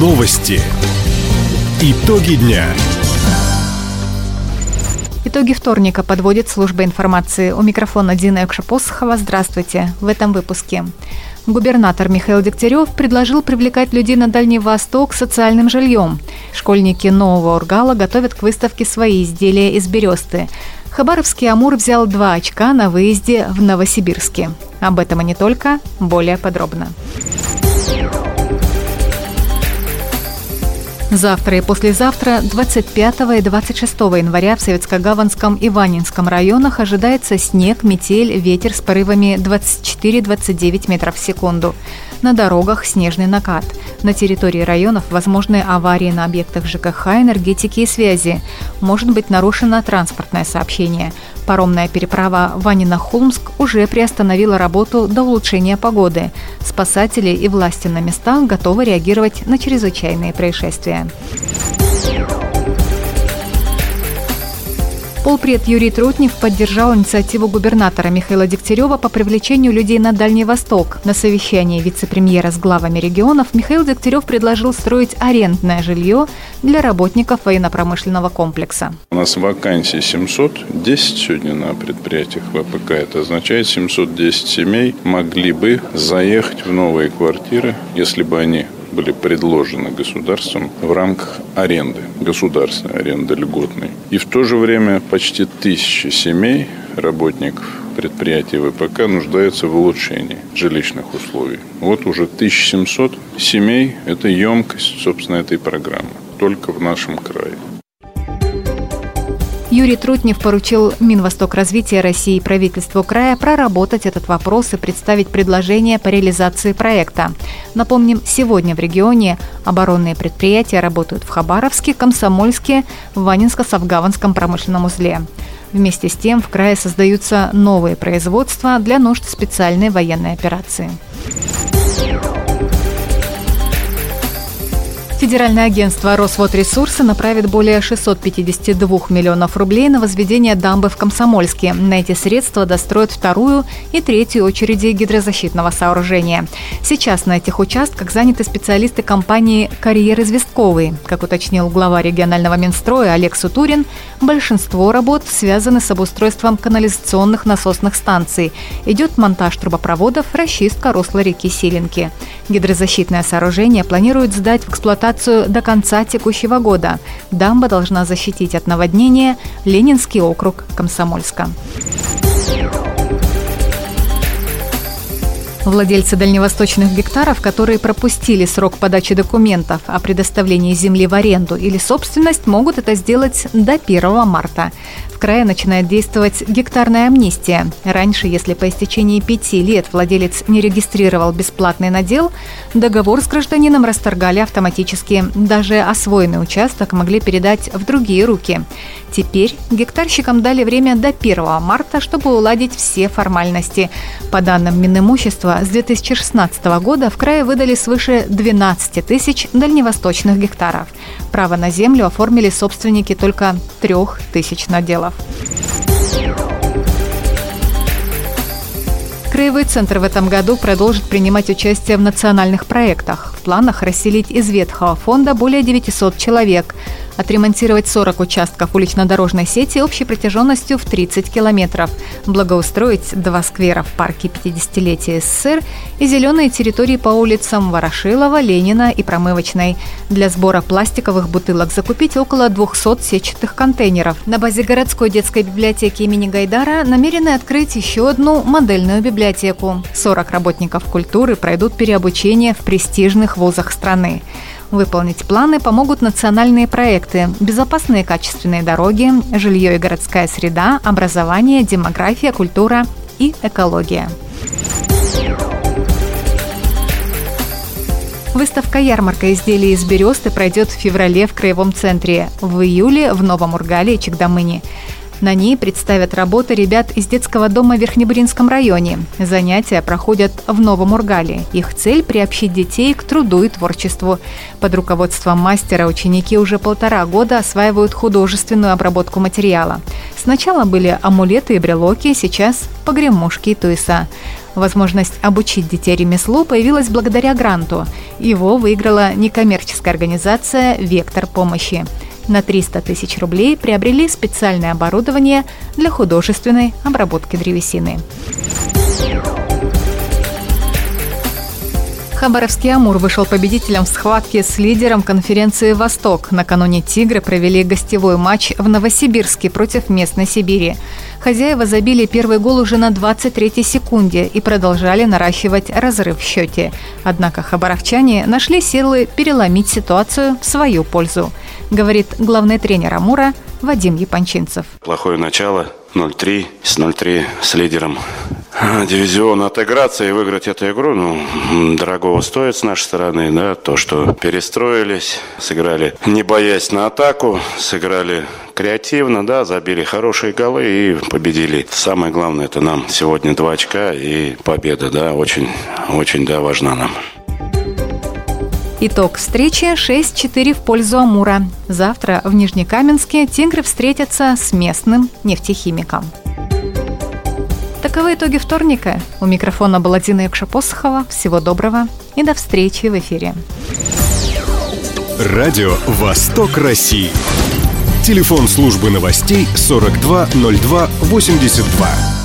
Новости. Итоги дня. Итоги вторника подводит служба информации. У микрофона Дина Экшапосхова. Здравствуйте. В этом выпуске. Губернатор Михаил Дегтярев предложил привлекать людей на Дальний Восток социальным жильем. Школьники Нового Ургала готовят к выставке свои изделия из бересты. Хабаровский «Амур» взял два очка на выезде в Новосибирске. Об этом и не только, более подробно. Завтра и послезавтра, 25 и 26 января в Советско-Гаванском и Ванинском районах ожидается снег, метель, ветер с порывами 24-29 метров в секунду. На дорогах снежный накат. На территории районов возможны аварии на объектах ЖКХ, энергетики и связи. Может быть нарушено транспортное сообщение. Паромная переправа Ванина-Холмск уже приостановила работу до улучшения погоды. Спасатели и власти на местах готовы реагировать на чрезвычайные происшествия. Полпред Юрий Трутнев поддержал инициативу губернатора Михаила Дегтярева по привлечению людей на Дальний Восток. На совещании вице-премьера с главами регионов Михаил Дегтярев предложил строить арендное жилье для работников военно-промышленного комплекса. У нас вакансий 710 сегодня на предприятиях ВПК. Это означает, 710 семей могли бы заехать в новые квартиры, если бы они были предложены государством в рамках аренды, государственной аренды льготной. И в то же время почти тысячи семей, работников предприятий ВПК нуждаются в улучшении жилищных условий. Вот уже 1700 семей – это емкость, собственно, этой программы только в нашем крае. Юрий Трутнев поручил Минвосток развития России и правительству края проработать этот вопрос и представить предложение по реализации проекта. Напомним, сегодня в регионе оборонные предприятия работают в Хабаровске, Комсомольске, Ванинско-Савгаванском промышленном узле. Вместе с тем в крае создаются новые производства для нужд специальной военной операции. Федеральное агентство Росводресурсы направит более 652 миллионов рублей на возведение дамбы в Комсомольске. На эти средства достроят вторую и третью очереди гидрозащитного сооружения. Сейчас на этих участках заняты специалисты компании «Карьер известковый». Как уточнил глава регионального Минстроя Олег Сутурин, большинство работ связаны с обустройством канализационных насосных станций. Идет монтаж трубопроводов, расчистка русла реки Силинки. Гидрозащитное сооружение планируют сдать в эксплуатацию эксплуатацию до конца текущего года. Дамба должна защитить от наводнения Ленинский округ Комсомольска. Владельцы дальневосточных гектаров, которые пропустили срок подачи документов о предоставлении земли в аренду или собственность, могут это сделать до 1 марта крае начинает действовать гектарная амнистия. Раньше, если по истечении пяти лет владелец не регистрировал бесплатный надел, договор с гражданином расторгали автоматически. Даже освоенный участок могли передать в другие руки. Теперь гектарщикам дали время до 1 марта, чтобы уладить все формальности. По данным Минимущества, с 2016 года в крае выдали свыше 12 тысяч дальневосточных гектаров. Право на землю оформили собственники только трех тысяч наделов. Краевой центр в этом году продолжит принимать участие в национальных проектах. В планах расселить из ветхого фонда более 900 человек – отремонтировать 40 участков улично-дорожной сети общей протяженностью в 30 километров, благоустроить два сквера в парке 50-летия СССР и зеленые территории по улицам Ворошилова, Ленина и Промывочной. Для сбора пластиковых бутылок закупить около 200 сетчатых контейнеров. На базе городской детской библиотеки имени Гайдара намерены открыть еще одну модельную библиотеку. 40 работников культуры пройдут переобучение в престижных вузах страны. Выполнить планы помогут национальные проекты «Безопасные качественные дороги», «Жилье и городская среда», «Образование», «Демография», «Культура» и «Экология». Выставка-ярмарка изделий из бересты пройдет в феврале в Краевом центре, в июле в Новом Ургале и Чегдамыне. На ней представят работы ребят из детского дома в Верхнебуринском районе. Занятия проходят в Новом Ургале. Их цель – приобщить детей к труду и творчеству. Под руководством мастера ученики уже полтора года осваивают художественную обработку материала. Сначала были амулеты и брелоки, сейчас – погремушки и туиса. Возможность обучить детей ремеслу появилась благодаря гранту. Его выиграла некоммерческая организация «Вектор помощи». На 300 тысяч рублей приобрели специальное оборудование для художественной обработки древесины. Хабаровский «Амур» вышел победителем в схватке с лидером конференции «Восток». Накануне «Тигры» провели гостевой матч в Новосибирске против местной Сибири. Хозяева забили первый гол уже на 23-й секунде и продолжали наращивать разрыв в счете. Однако хабаровчане нашли силы переломить ситуацию в свою пользу, говорит главный тренер «Амура» Вадим Япончинцев. Плохое начало, 0-3, с 0-3 с лидером дивизион отыграться и выиграть эту игру, ну, дорогого стоит с нашей стороны, да, то, что перестроились, сыграли, не боясь на атаку, сыграли креативно, да, забили хорошие голы и победили. Самое главное, это нам сегодня два очка и победа, да, очень, очень, да, важна нам. Итог встречи 6-4 в пользу Амура. Завтра в Нижнекаменске «Тигры» встретятся с местным нефтехимиком. Таковы итоги вторника. У микрофона была Дина Якшапосхова. Всего доброго и до встречи в эфире. Радио «Восток России». Телефон службы новостей 420282.